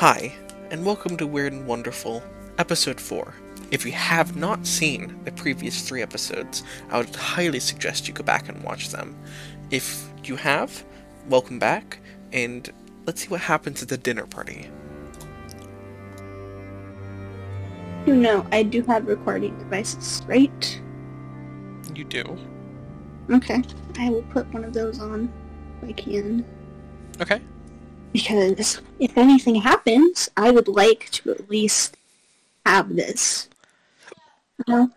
Hi, and welcome to Weird and Wonderful, Episode 4. If you have not seen the previous three episodes, I would highly suggest you go back and watch them. If you have, welcome back, and let's see what happens at the dinner party. You know, I do have recording devices, right? You do. Okay. I will put one of those on if I can. Okay. Because if anything happens, I would like to at least have this. You know?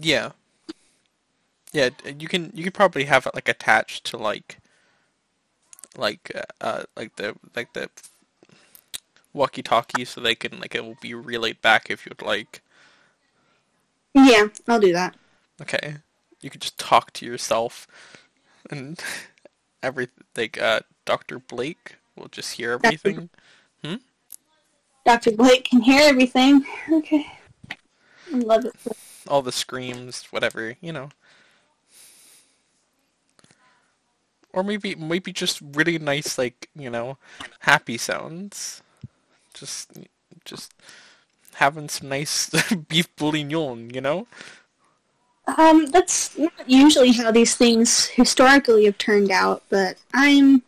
Yeah. Yeah, you can you can probably have it like attached to like like uh, uh like the like the walkie-talkie so they can like it will be relayed back if you'd like. Yeah, I'll do that. Okay. You can just talk to yourself and everything. like uh Dr. Blake will just hear everything. Hmm? Dr. Blake can hear everything. Okay. I love it. All the screams, whatever, you know. Or maybe maybe just really nice like, you know, happy sounds. Just just having some nice beef bourguignon, you know? Um, that's not usually how these things historically have turned out, but I'm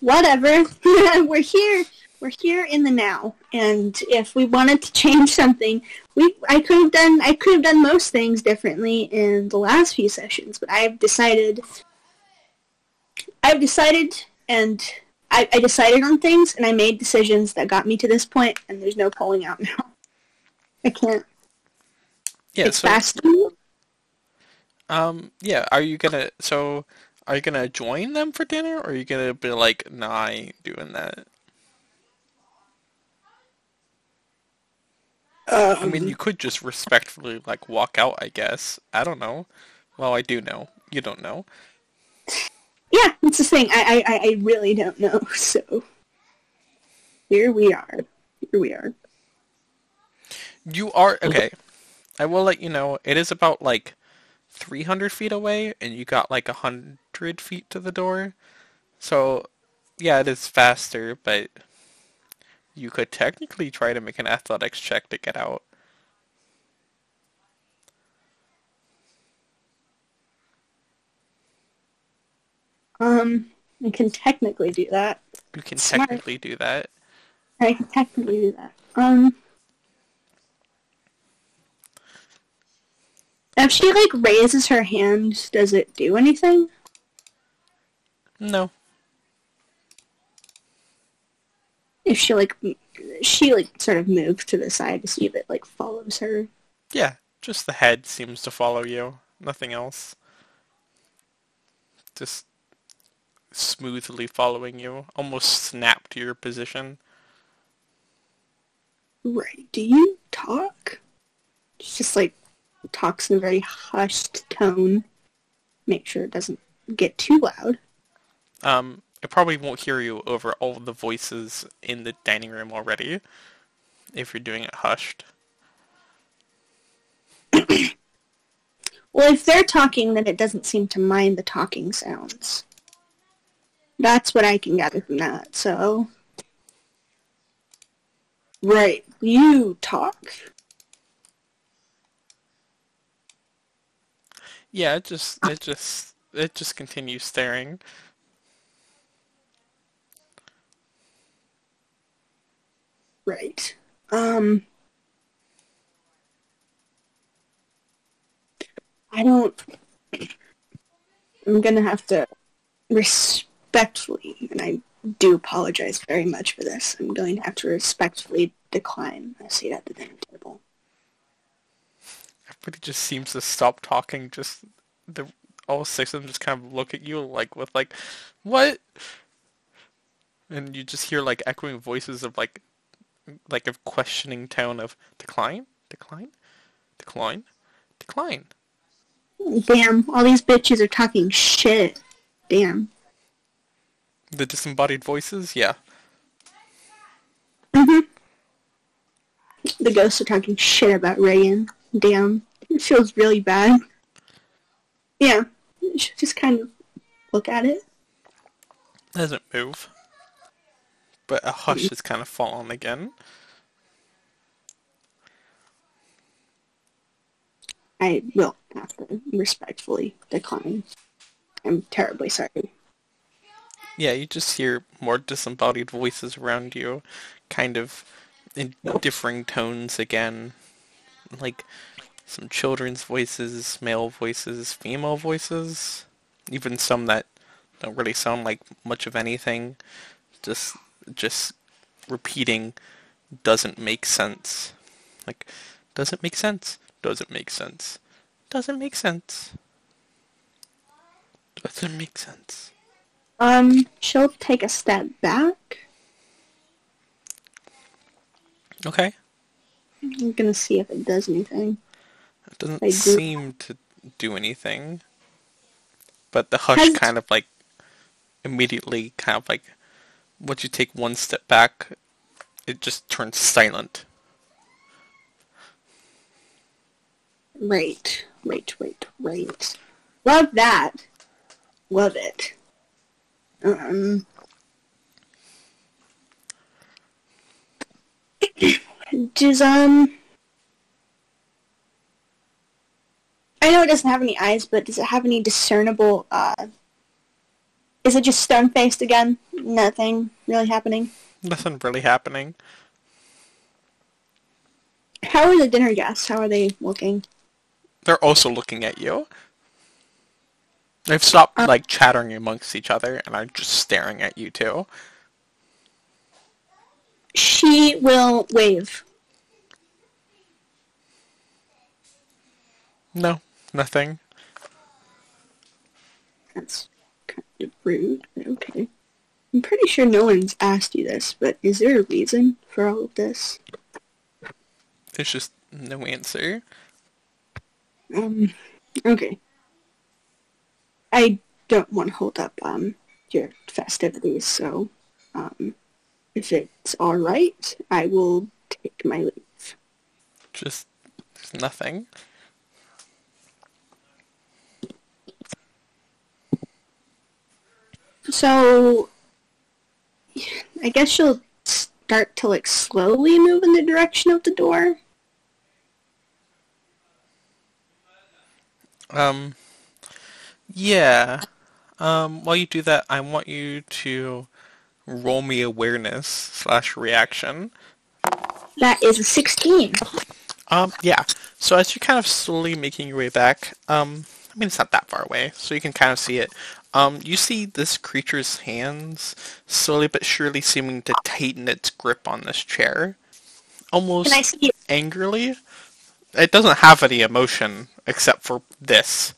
whatever. we're here. We're here in the now, and if we wanted to change something, we I could have done I could have done most things differently in the last few sessions, but I've decided. I've decided, and I, I decided on things, and I made decisions that got me to this point, and there's no pulling out now. I can't. Yeah, it's so fast. um yeah, are you gonna so are you gonna join them for dinner or are you gonna be like, nah, I ain't doing that? I mean, um. you could just respectfully like walk out, I guess. I don't know. Well, I do know. You don't know. Yeah, it's the thing. I, I, I really don't know. So here we are. Here we are. You are okay. I will let you know. It is about like 300 feet away, and you got like 100 feet to the door. So, yeah, it is faster, but you could technically try to make an athletics check to get out. Um, I can technically do that. You can Smart. technically do that. I can technically do that. Um, if she like raises her hand, does it do anything? No. If she like, she like sort of moves to the side to see if it like follows her. Yeah, just the head seems to follow you. Nothing else. Just smoothly following you. Almost snap to your position. Right. Do you talk? She just like talks in a very hushed tone. Make sure it doesn't get too loud. Um, it probably won't hear you over all the voices in the dining room already. If you're doing it hushed. Well, if they're talking, then it doesn't seem to mind the talking sounds. That's what I can gather from that, so. Right. You talk? Yeah, it just it just it just continues staring. Right. Um. I don't. I'm gonna have to respectfully, and I do apologize very much for this. I'm going to have to respectfully decline a seat at the dinner table. Everybody just seems to stop talking. Just the all six of them just kind of look at you like with like, what? And you just hear like echoing voices of like, like a questioning tone of decline, decline, decline, decline. Damn, all these bitches are talking shit. Damn. The disembodied voices, yeah. hmm The ghosts are talking shit about Reagan. Damn. It feels really bad. Yeah. You should just kind of look at it. Doesn't move. But a hush has kind of fallen again. I will have to respectfully decline. I'm terribly sorry. Yeah, you just hear more disembodied voices around you, kind of in differing tones again. Like some children's voices, male voices, female voices, even some that don't really sound like much of anything. Just just repeating doesn't make sense. Like doesn't make sense. Doesn't make sense. Doesn't make sense. Doesn't make sense. Um, she'll take a step back. Okay. I'm gonna see if it does anything. It doesn't do- seem to do anything. But the hush Has- kind of like immediately kind of like once you take one step back, it just turns silent. Right, right, right, right. Love that. Love it. Um. Does um. I know it doesn't have any eyes, but does it have any discernible? uh... Is it just stone faced again? Nothing really happening. Nothing really happening. How are the dinner guests? How are they looking? They're also looking at you. They've stopped Uh, like chattering amongst each other and are just staring at you too. She will wave. No, nothing. That's rude, okay. I'm pretty sure no one's asked you this, but is there a reason for all of this? There's just no answer. Um, okay. I don't want to hold up um your festivities, so um, if it's all right, I will take my leave. Just nothing. So, I guess she'll start to like slowly move in the direction of the door. Um, yeah. Um, while you do that, I want you to roll me awareness slash reaction. That is a 16. Um, yeah. So as you're kind of slowly making your way back, um, I mean it's not that far away, so you can kind of see it. Um, you see this creature's hands slowly but surely seeming to tighten its grip on this chair, almost Can I see angrily. It doesn't have any emotion except for this.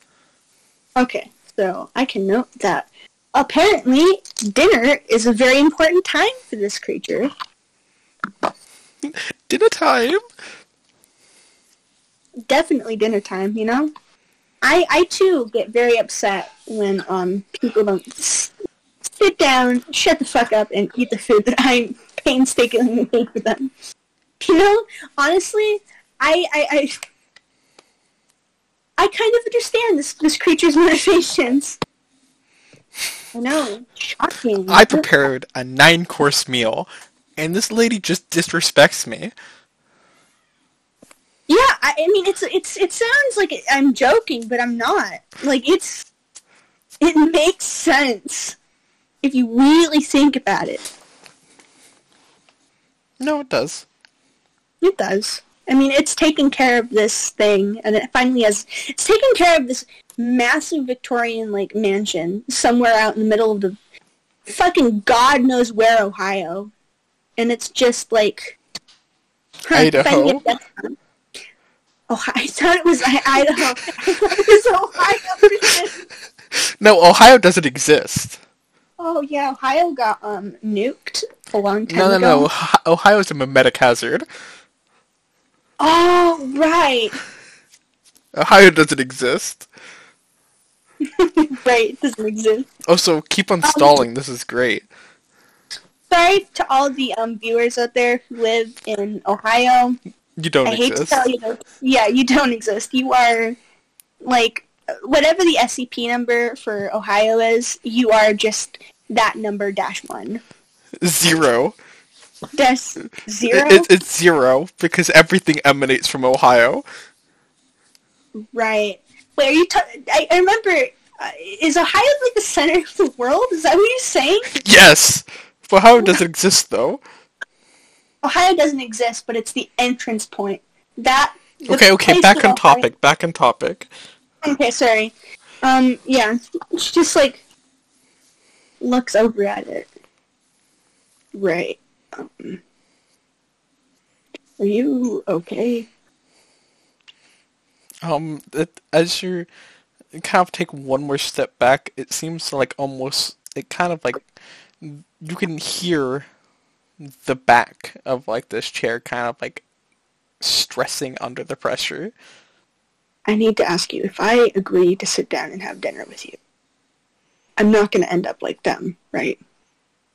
Okay, so I can note that apparently dinner is a very important time for this creature. Dinner time. Definitely dinner time, you know? I, I too get very upset when um people don't sit down, shut the fuck up, and eat the food that I painstakingly made for them. You know, honestly, I I, I I kind of understand this this creature's motivations. I know, shocking. I prepared a nine course meal, and this lady just disrespects me. Yeah, I, I mean, it's it's it sounds like I'm joking, but I'm not. Like it's it makes sense if you really think about it. No, it does. It does. I mean, it's taking care of this thing, and it finally has. It's taking care of this massive Victorian like mansion somewhere out in the middle of the fucking god knows where Ohio, and it's just like Idaho? Finally it gets done. Oh, I thought it was I- Idaho. I thought it was Ohio. No, Ohio doesn't exist. oh yeah, Ohio got um nuked a long time ago. No, no, ago. no. Ohio- Ohio's a memetic hazard. Oh right, Ohio doesn't exist. right. It doesn't exist. Also, keep on stalling. This is great. Sorry to all the um viewers out there who live in Ohio. You don't I hate exist. to tell you, yeah, you don't exist. You are like whatever the SCP number for Ohio is. You are just that number dash one. Zero. That's zero. It, it's zero because everything emanates from Ohio. Right. Wait, are you? Ta- I, I remember. Uh, is Ohio like the center of the world? Is that what you're saying? Yes. Ohio doesn't exist though. Ohio doesn't exist, but it's the entrance point. That. Okay, okay, back on Ohio- topic, back on topic. Okay, sorry. Um, yeah, she just like looks over at it. Right. Um, are you okay? Um, it, as you kind of take one more step back, it seems like almost, it kind of like, you can hear the back of like this chair kind of like stressing under the pressure. I need to ask you if I agree to sit down and have dinner with you. I'm not going to end up like them, right?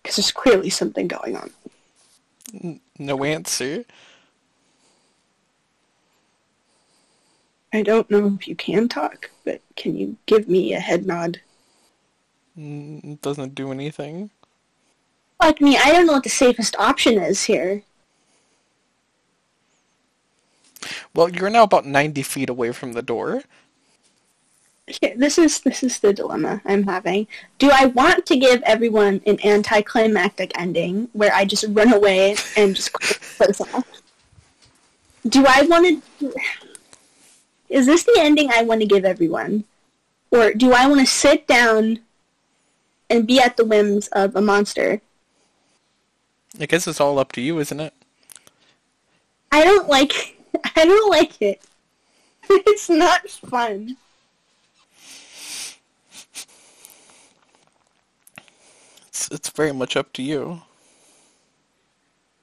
Because there's clearly something going on. No answer. I don't know if you can talk, but can you give me a head nod? It doesn't do anything. Like me, I don't know what the safest option is here. Well, you're now about 90 feet away from the door. Here, this is this is the dilemma I'm having. Do I want to give everyone an anticlimactic ending where I just run away and just close off? Do I want to? Is this the ending I want to give everyone, or do I want to sit down and be at the whims of a monster? I guess it's all up to you, isn't it? I don't like. I don't like it. It's not fun. It's, it's very much up to you.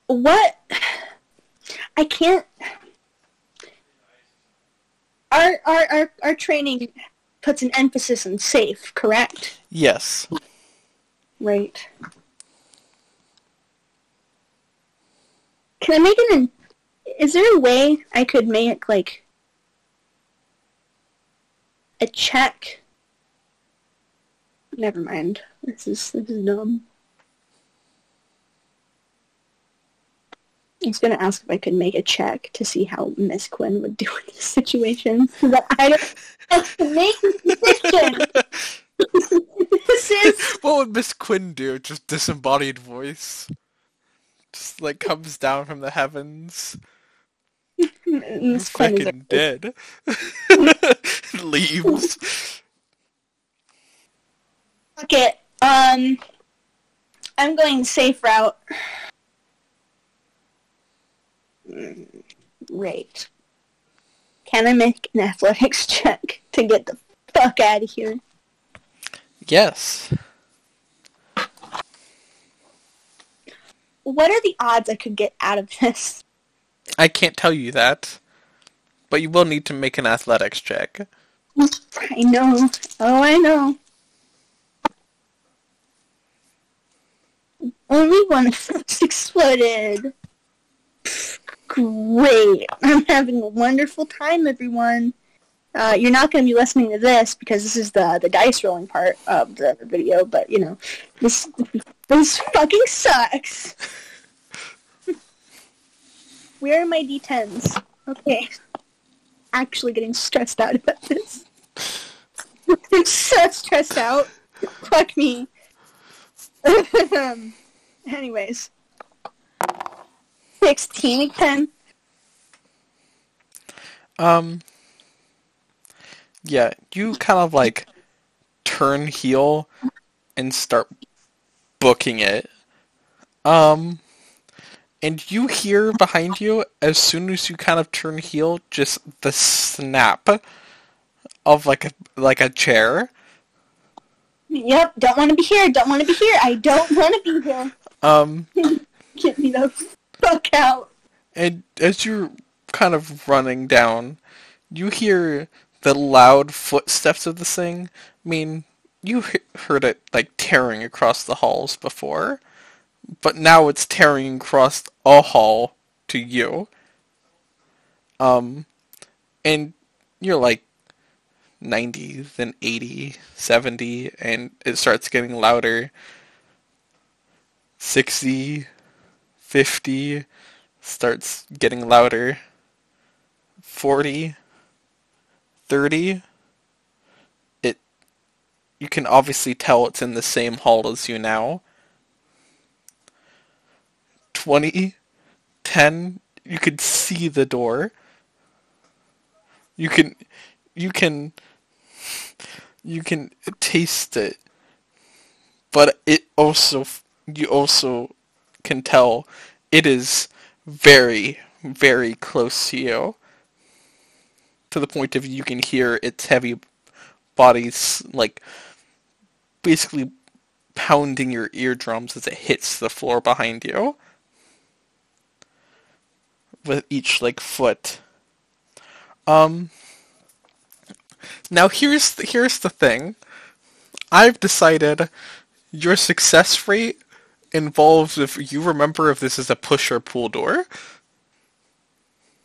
what I can't our our our, our training puts an emphasis on safe, correct? Yes. Right. Can I make an is there a way I could make like a check? Never mind. This is this is dumb. I was gonna ask if I could make a check to see how Miss Quinn would do in this situation, but I don't make a decision. this is What would Miss Quinn do? Just disembodied voice. Just like comes down from the heavens. Miss Quinn is Fucking dead. Leaves. Okay, um, I'm going safe route. Right. Can I make an athletics check to get the fuck out of here? Yes. What are the odds I could get out of this? I can't tell you that. But you will need to make an athletics check. I know. Oh, I know. Only one of us exploded. Great. I'm having a wonderful time, everyone. Uh, you're not going to be listening to this because this is the the dice rolling part of the video, but you know, this this fucking sucks. Where are my d10s? Okay. Actually getting stressed out about this. I'm so stressed out. Fuck me. Anyways. 16 again. Um. Yeah, you kind of like turn heel and start booking it. Um. And you hear behind you, as soon as you kind of turn heel, just the snap of like a like a chair. Yep, don't want to be here, don't want to be here, I don't want to be here. Um, Get me the fuck out. and as you're kind of running down, you hear the loud footsteps of the thing. I mean, you heard it like tearing across the halls before, but now it's tearing across a hall to you. Um, and you're like 90, then 80, 70, and it starts getting louder. 60, 50, starts getting louder. 40, 30. It you can obviously tell it's in the same hall as you now. 20, 10, you could see the door. You can you can you can taste it. But it also you also can tell it is very very close to you to the point of you can hear its heavy bodies like basically pounding your eardrums as it hits the floor behind you with each like foot. Um now here's the, here's the thing. I've decided your success rate involves if you remember if this is a push or pull door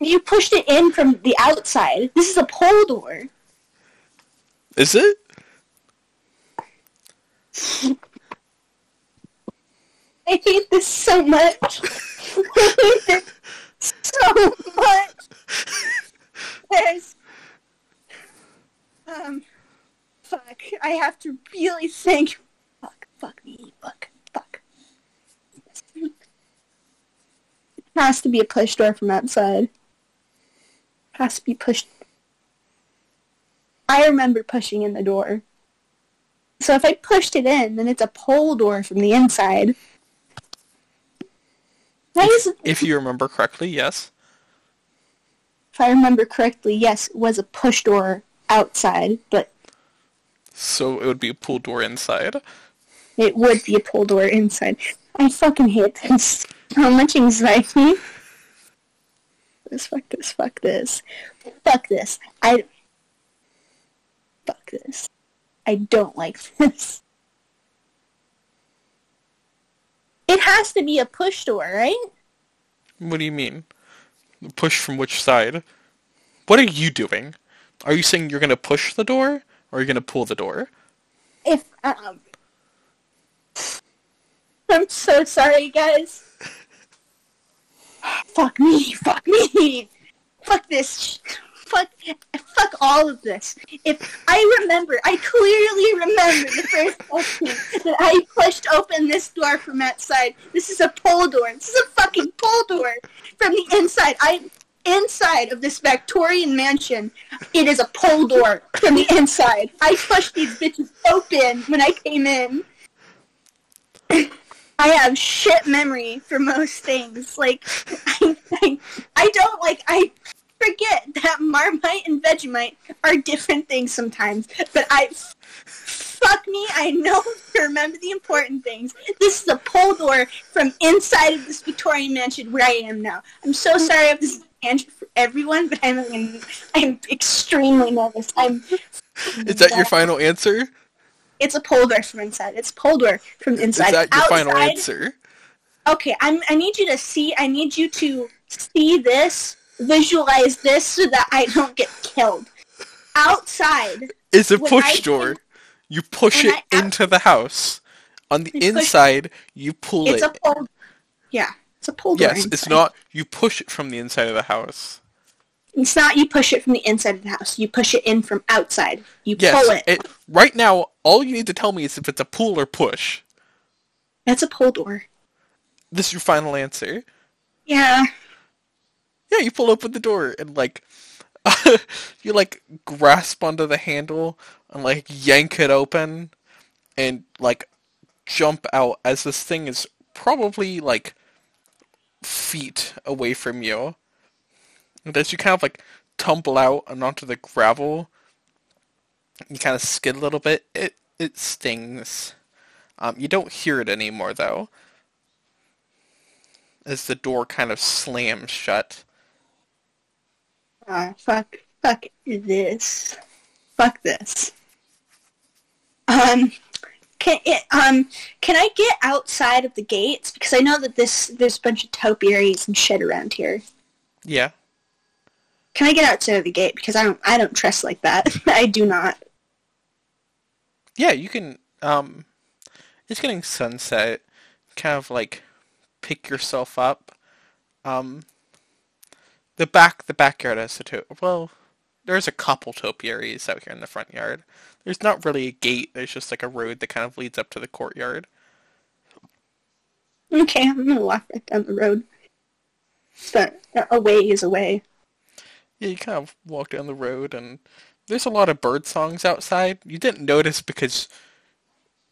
You pushed it in from the outside. This is a pole door. is it I hate this so much. I hate this so much. There's um fuck. I have to really think fuck, fuck me, fuck, fuck. It has to be a push door from outside. Has to be pushed I remember pushing in the door. So if I pushed it in, then it's a pole door from the inside. Why is it, if you remember correctly yes if I remember correctly, yes, it was a push door outside, but so it would be a pull door inside it would be a pull door inside. I fucking hate this. How much anxiety. This, fuck this, fuck this. Fuck this. I. Fuck this. I don't like this. It has to be a push door, right? What do you mean? Push from which side? What are you doing? Are you saying you're gonna push the door, or are you gonna pull the door? If um, I'm so sorry, guys. Fuck me, fuck me, fuck this, fuck, fuck all of this. If I remember, I clearly remember the first question that I pushed open this door from outside. This is a pole door. This is a fucking pole door from the inside. I inside of this Victorian mansion. It is a pole door from the inside. I pushed these bitches open when I came in. I have shit memory for most things. Like, I, I, I don't like, I forget that Marmite and Vegemite are different things sometimes. But I, fuck me, I know to remember the important things. This is a pull door from inside of this Victorian mansion where I am now. I'm so sorry if this is tangent for everyone, but I'm, I'm extremely nervous. I'm. Is that your final answer? It's a pull door from inside. It's pull door from inside. Is that your final Outside- answer? Okay, I'm. I need you to see. I need you to see this, visualize this, so that I don't get killed. Outside, It's a push I door. came- You push it I- into the house. On the You push- inside, you pull it's it. It's a pull. Yeah, it's a pull door. yes, it's not. You push it from the inside of the house. It's not. You push it from the inside of the house. You push it in from outside. You Yes. pull it. Right now, all you need to tell me is if it's a pull or push. That's a pull door. This is your final answer. Yeah. Yeah, you pull open the door and like you like grasp onto the handle and like yank it open and like jump out as this thing is probably like feet away from you. And as you kind of like tumble out and onto the gravel, you kind of skid a little bit. It it stings. Um, you don't hear it anymore though, as the door kind of slams shut. Ah, fuck. Fuck this. Fuck this. Um. Can it, um can I get outside of the gates because I know that this there's a bunch of topiaries and shit around here. Yeah. Can I get outside of the gate because I don't I don't trust like that. I do not. Yeah, you can. Um, it's getting sunset. kind of like pick yourself up. Um, the back the backyard has a to well, there's a couple topiaries out here in the front yard. There's not really a gate. There's just like a road that kind of leads up to the courtyard. Okay, I'm gonna walk right down the road. But a ways away. Yeah, you kind of walk down the road, and there's a lot of bird songs outside. You didn't notice because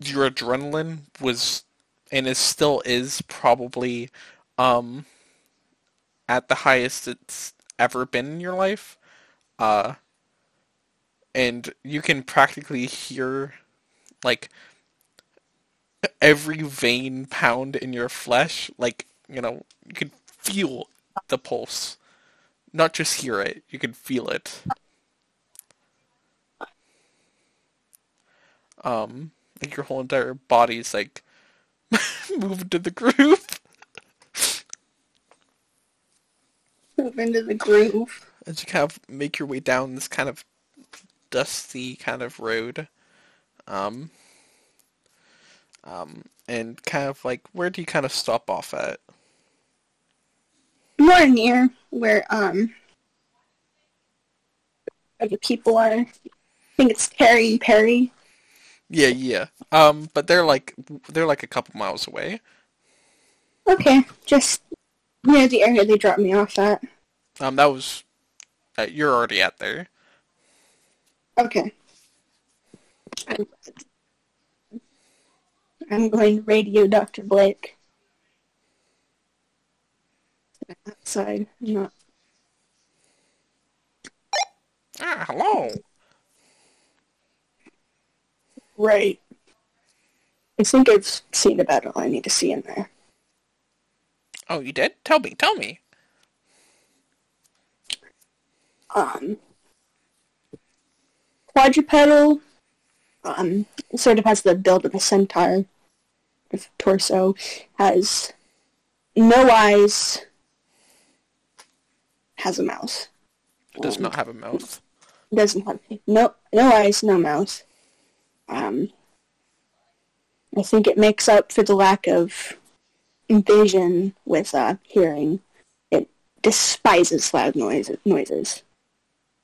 your adrenaline was, and it still is probably, um, at the highest it's ever been in your life. Uh, and you can practically hear, like, every vein pound in your flesh. Like, you know, you could feel the pulse. Not just hear it, you can feel it. Um, like your whole entire body's like moving to the groove. Move into the groove. As you kind of make your way down this kind of dusty kind of road. Um, um, and kind of like, where do you kind of stop off at? More near where um other people are. I think it's Terry and Perry. Yeah, yeah. Um, but they're like they're like a couple miles away. Okay, just near the area they dropped me off at. Um, that was uh, you're already at there. Okay. I'm, I'm going to radio Dr. Blake. Outside, not Ah, hello. right. I think I've seen about all I need to see in there. Oh, you did? Tell me, tell me. Um, quadrupedal, um, sort of has the build of a centaur. Torso has no eyes. Has a mouth. It does Um, not have a mouth. doesn't have no no eyes, no mouth. Um, I think it makes up for the lack of vision with uh, hearing. It despises loud noise, noises,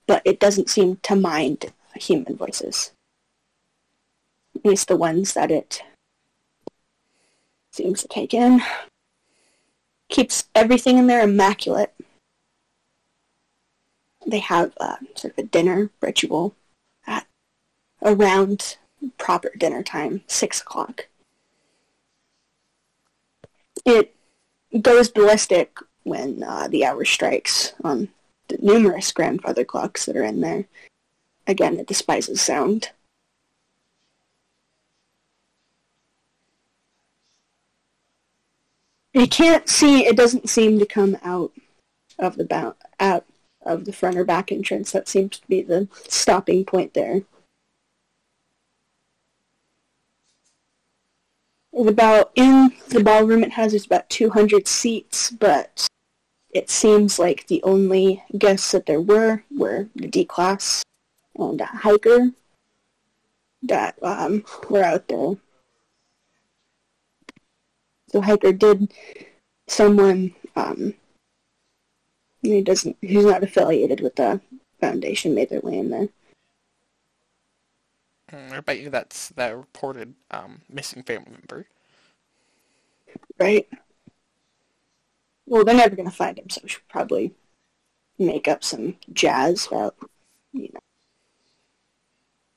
but it doesn't seem to mind human voices. At least the ones that it seems to take in. Keeps everything in there immaculate they have uh, sort of a dinner ritual at around proper dinner time, six o'clock. It goes ballistic when uh, the hour strikes on the numerous grandfather clocks that are in there. Again, it despises sound. You can't see. It doesn't seem to come out of the bound out of the front or back entrance. That seems to be the stopping point there. About in the ballroom it has is about 200 seats, but it seems like the only guests that there were were the D class and a hiker that um, were out there. So hiker did someone um, he doesn't. He's not affiliated with the foundation. Made their way in there. Mm, I bet you that's that reported um, missing family member. Right. Well, they're never gonna find him, so we should probably make up some jazz about, you know,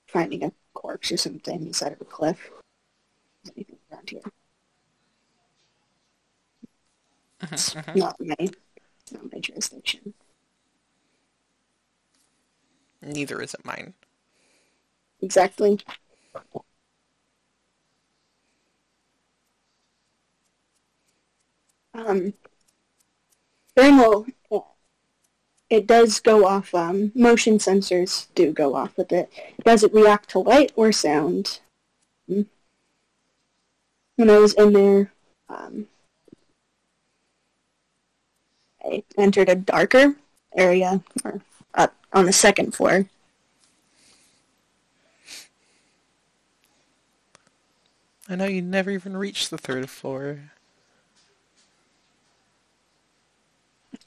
finding a corpse or something inside of a cliff. Anything around here? It's not my, it's not my jurisdiction. Neither is it mine. Exactly. Um, thermal, it does go off, um, motion sensors do go off with it. Does it react to light or sound? Hmm. When I was in there, um, I entered a darker area, or up on the second floor. I know you never even reached the third floor.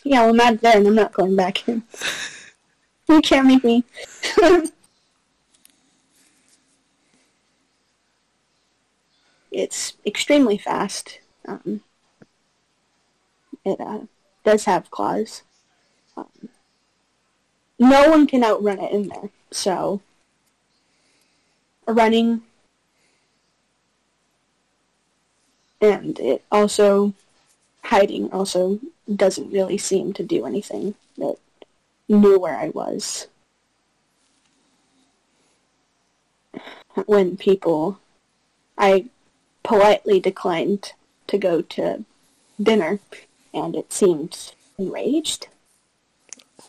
Yeah, well, not there, and I'm not going back in. you can't make me. it's extremely fast. Um, it uh, does have claws. Um, no one can outrun it in there, so running and it also hiding also doesn't really seem to do anything that knew where I was. When people, I politely declined to go to dinner, and it seemed enraged.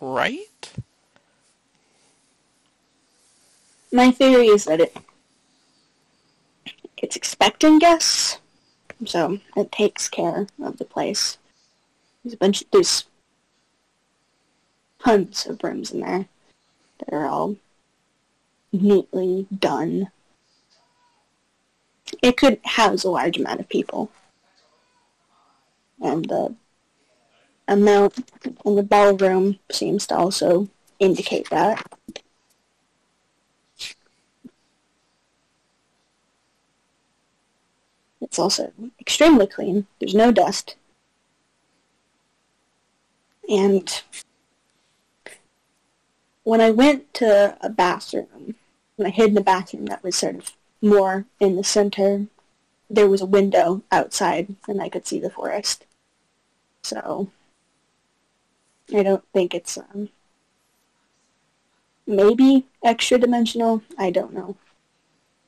Right? My theory is that it it's expecting guests so it takes care of the place. There's a bunch. Of, There's tons of rooms in there that are all neatly done. It could house a large amount of people, and the amount in the ballroom seems to also indicate that. It's also extremely clean. There's no dust. And when I went to a bathroom, when I hid in a bathroom that was sort of more in the center, there was a window outside and I could see the forest. So I don't think it's um, maybe extra dimensional. I don't know.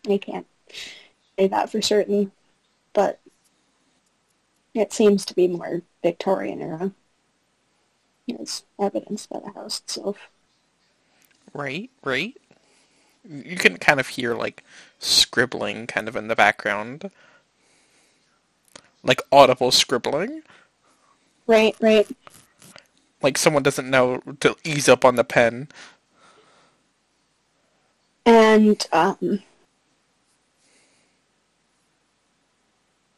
I can't say that for certain but it seems to be more Victorian era, as evidenced by the house itself. Right, right. You can kind of hear like scribbling kind of in the background. Like audible scribbling. Right, right. Like someone doesn't know to ease up on the pen. And um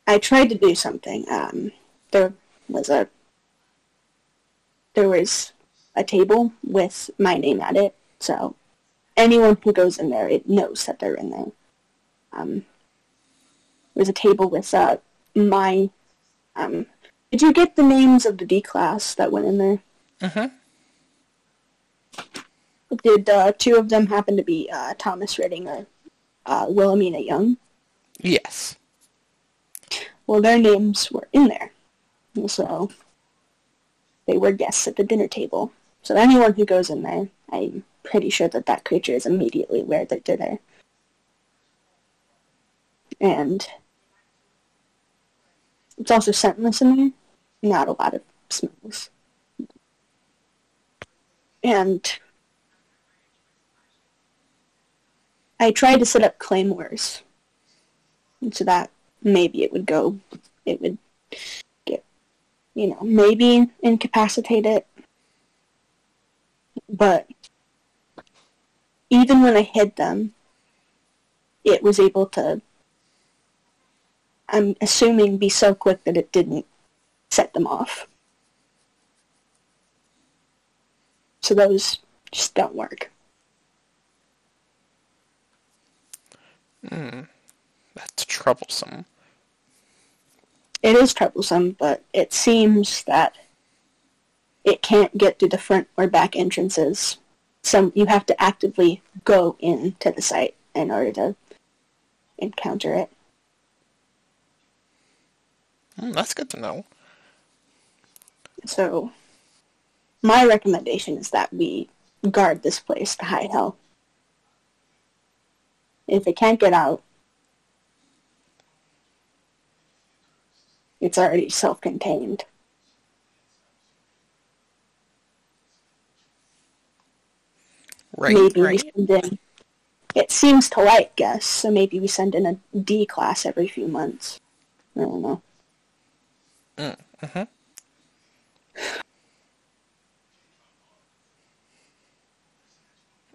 I tried to do something. Um, there was a there was a table with my name at it, so anyone who goes in there, it knows that they're in there. Um, there was a table with uh, my. Um, did you get the names of the D class that went in there? Uh-huh. Did uh, two of them happen to be uh, Thomas Redding or uh, Wilhelmina Young? Yes. Well, their names were in there. So they were guests at the dinner table. So anyone who goes in there, I'm pretty sure that that creature is immediately aware that they're there. And it's also scentless in there. Not a lot of smells. And I tried to set up claymores so that maybe it would go, it would get, you know, maybe incapacitate it. But even when I hid them, it was able to, I'm assuming, be so quick that it didn't set them off. So those just don't work. Hmm. That's troublesome it is troublesome, but it seems that it can't get to the front or back entrances. So you have to actively go into the site in order to encounter it. Mm, that's good to know. So, my recommendation is that we guard this place to hide hell. If it can't get out, it's already self-contained. Right, maybe right. we send in. It seems to like guests, so maybe we send in a D class every few months. I don't know. Mm, uh-huh.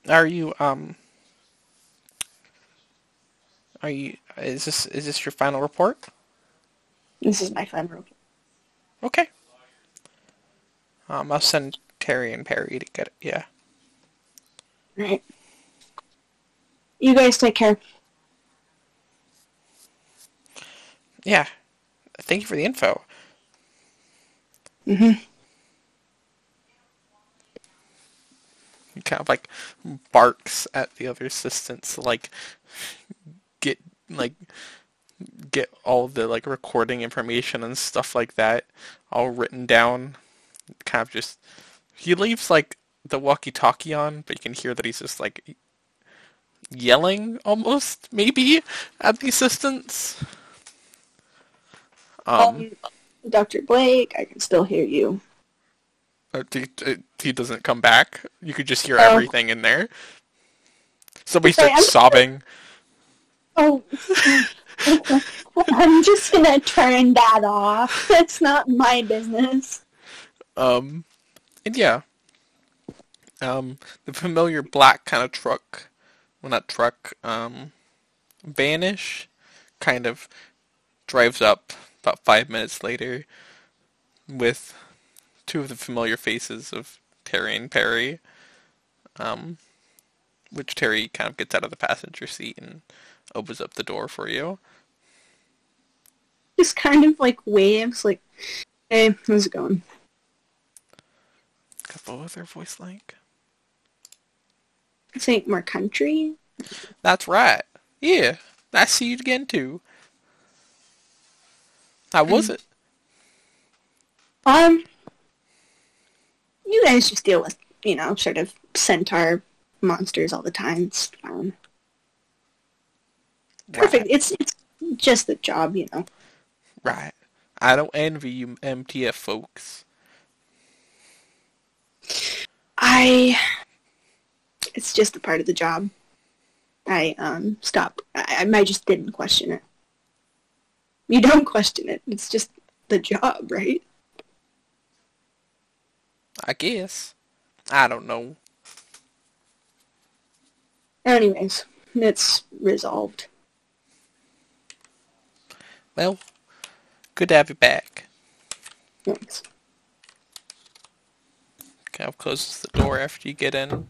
Are you um Are you? Is this is this your final report? This is my final report. Okay. Um, I'll send Terry and Perry to get it. Yeah. Right. You guys take care. Yeah. Thank you for the info. Mhm. He kind of like barks at the other assistants to like get like get all the like recording information and stuff like that all written down. Kind of just he leaves like the walkie-talkie on, but you can hear that he's just like yelling almost maybe at the assistants. Um, Um, Dr. Blake, I can still hear you. Uh, he, uh, he doesn't come back. You could just hear Oh. everything in there. Somebody Sorry, starts I'm- sobbing. Oh, I'm just gonna turn that off. That's not my business. Um, and yeah, um, the familiar black kind of truck, well not truck, um, vanish, kind of drives up about five minutes later with two of the familiar faces of Terry and Perry, um, which Terry kind of gets out of the passenger seat and opens up the door for you. Just kind of like waves, like, hey, how's it going? What was their voice like? This ain't more country. That's right. Yeah, I see you again too. How was it? Um, you guys just deal with, you know, sort of centaur monsters all the time. It's fine. Perfect. Right, It's it's just the job, you know. right. I don't envy you MTF folks. I. It's just a part of the job. I um stop. I, I just didn't question it. You don't question it. It's just the job, right? I guess. I don't know. Anyways, it's resolved. Well, good to have you back. Thanks. Kind of closes the door after you get in.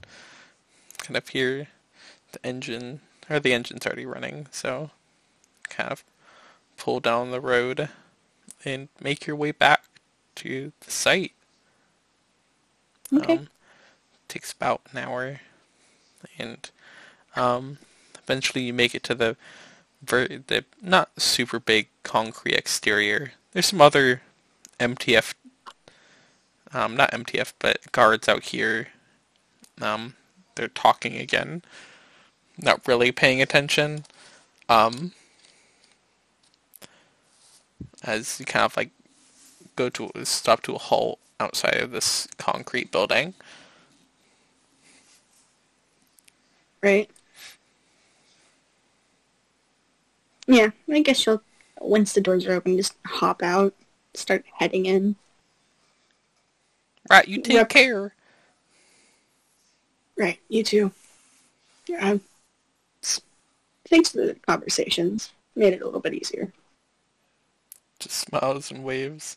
Kind of hear the engine, or the engine's already running, so kind of pull down the road and make your way back to the site. Okay. Um, takes about an hour, and um, eventually you make it to the ver- the not super big concrete exterior. There's some other MTF, um, not MTF, but guards out here. Um, they're talking again, not really paying attention. Um, as you kind of like go to stop to a halt outside of this concrete building. right. Yeah, I guess you'll once the doors are open, just hop out, start heading in. Right, you take Yep. care. Right, you too. Yeah. Um, s- Thanks for the conversations. Made it a little bit easier. Just smiles and waves.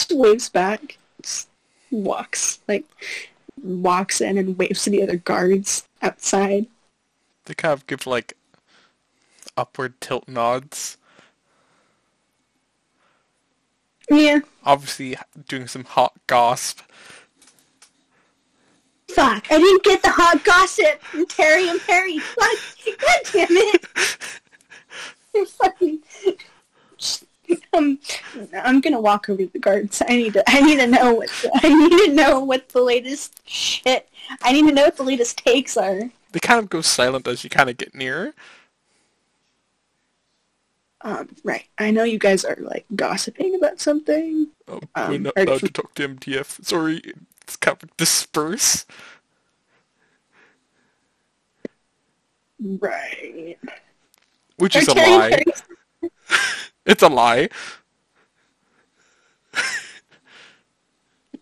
Just waves back. Just walks like walks in and waves to the other guards outside. They kind of give like upward tilt nods. Yeah. Obviously doing some hot gossip. Fuck! I didn't get the hot gossip from Terry and Perry. God, God damn it! You're fucking. Um, I'm gonna walk over to the guards. I need to. I need to know what. The, I need to know what the latest shit. I need to know what the latest takes are. They kind of go silent as you kind of get nearer. Um, right. I know you guys are like gossiping about something. Oh, Um, we're not allowed to talk to MTF. Sorry, it's kind of disperse. Right. Which is a lie. It's a lie.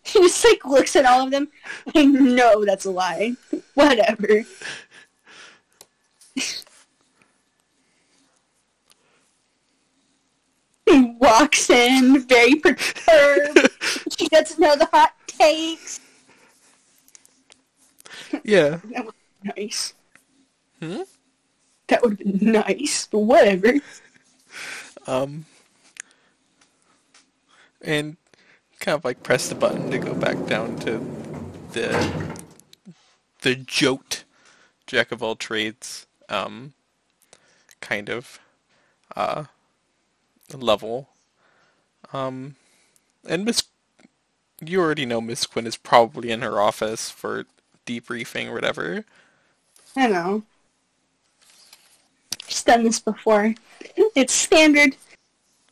he just like looks at all of them. I know that's a lie. Whatever. he walks in very perturbed. she doesn't know the hot takes. Yeah. that would be nice. Hmm? That would have been nice, but whatever. Um, and kind of like press the button to go back down to the the jote jack of all trades um kind of uh level um and miss you already know miss quinn is probably in her office for debriefing or whatever I know. She's done this before. It's standard.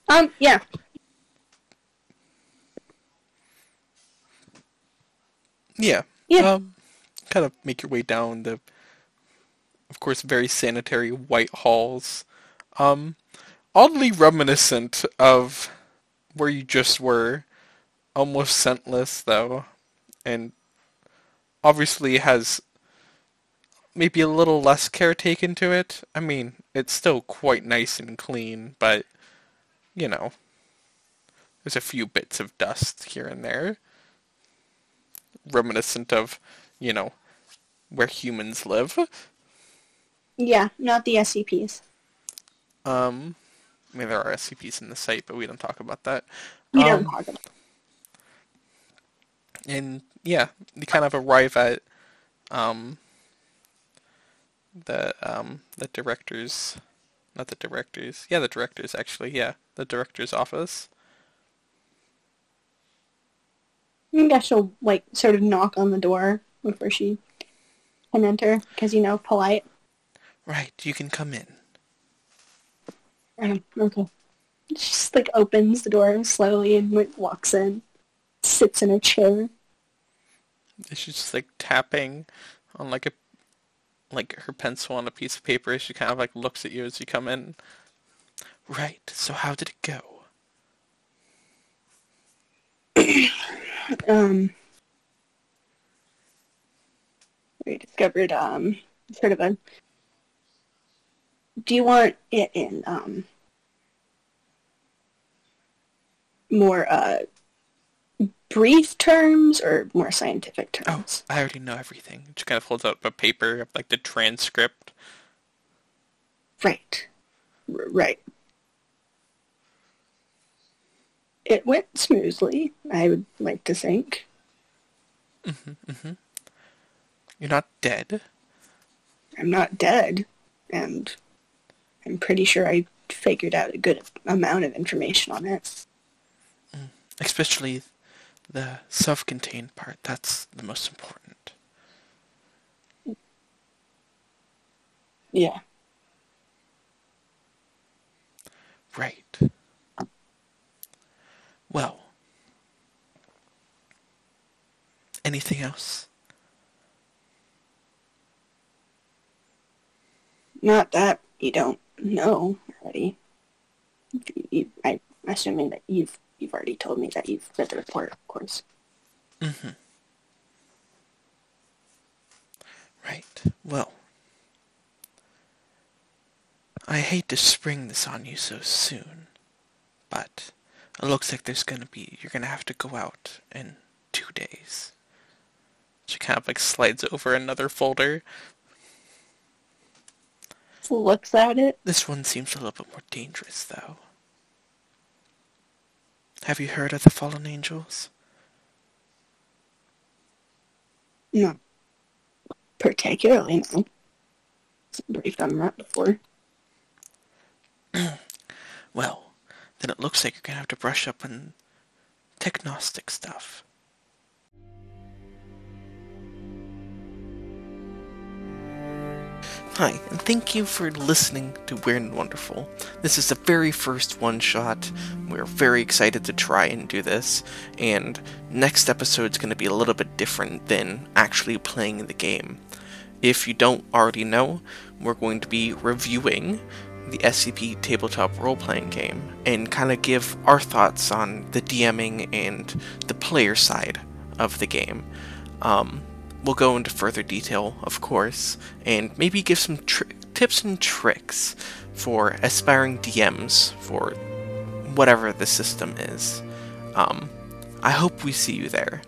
Um, yeah. Yeah. Yeah. Um, kind of make your way down the, of course, very sanitary white halls. Um, oddly reminiscent of where you just were. Almost scentless, though. And obviously has maybe a little less care taken to it. I mean, it's still quite nice and clean, but, you know, there's a few bits of dust here and there reminiscent of, you know, where humans live. Yeah, not the SCPs. Um, I mean, there are SCPs in the site, but we don't talk about that. We Um, don't talk about And yeah, you kind of arrive at um, the um, the director's, not the director's, yeah, the director's actually, yeah, the director's office. I guess she'll, like, sort of knock on the door before she can enter, because, you know, polite. Right, you can come in. Um, okay. She just, like, opens the door slowly and, like, walks in. Sits in her chair. She's just like tapping on like a like her pencil on a piece of paper. As she kind of like looks at you as you come in. Right. So how did it go? um, we discovered um, sort of a. Do you want it in um, more uh, brief terms or more scientific terms? Oh. I already know everything. She kind of holds out a paper of like the transcript. Right, R- right. It went smoothly. I would like to think. Mhm, mhm. You're not dead. I'm not dead, and I'm pretty sure I figured out a good amount of information on it. Especially the self-contained part. That's the most important. Yeah. Right. Well. Anything else? Not that you don't know already. You, I, assuming that you've you've already told me that you've read the report, of course. Mhm. Right. Well. I hate to spring this on you so soon, but it looks like there's gonna be you're gonna have to go out in two days. She kind of like slides over another folder. Looks at it. This one seems a little bit more dangerous though. Have you heard of the fallen angels? No. Particularly, no. Briefed on that before. Well, then it looks like you're gonna have to brush up on technostic stuff. Hi, and thank you for listening to Weird and Wonderful. This is the very first one shot. We're very excited to try and do this, and next episode's going to be a little bit different than actually playing the game. If you don't already know, we're going to be reviewing the SCP tabletop role playing game and kind of give our thoughts on the DMing and the player side of the game. Um, we'll go into further detail, of course, and maybe give some tr- tips and tricks for aspiring DMs for whatever the system is. Um, I hope we see you there.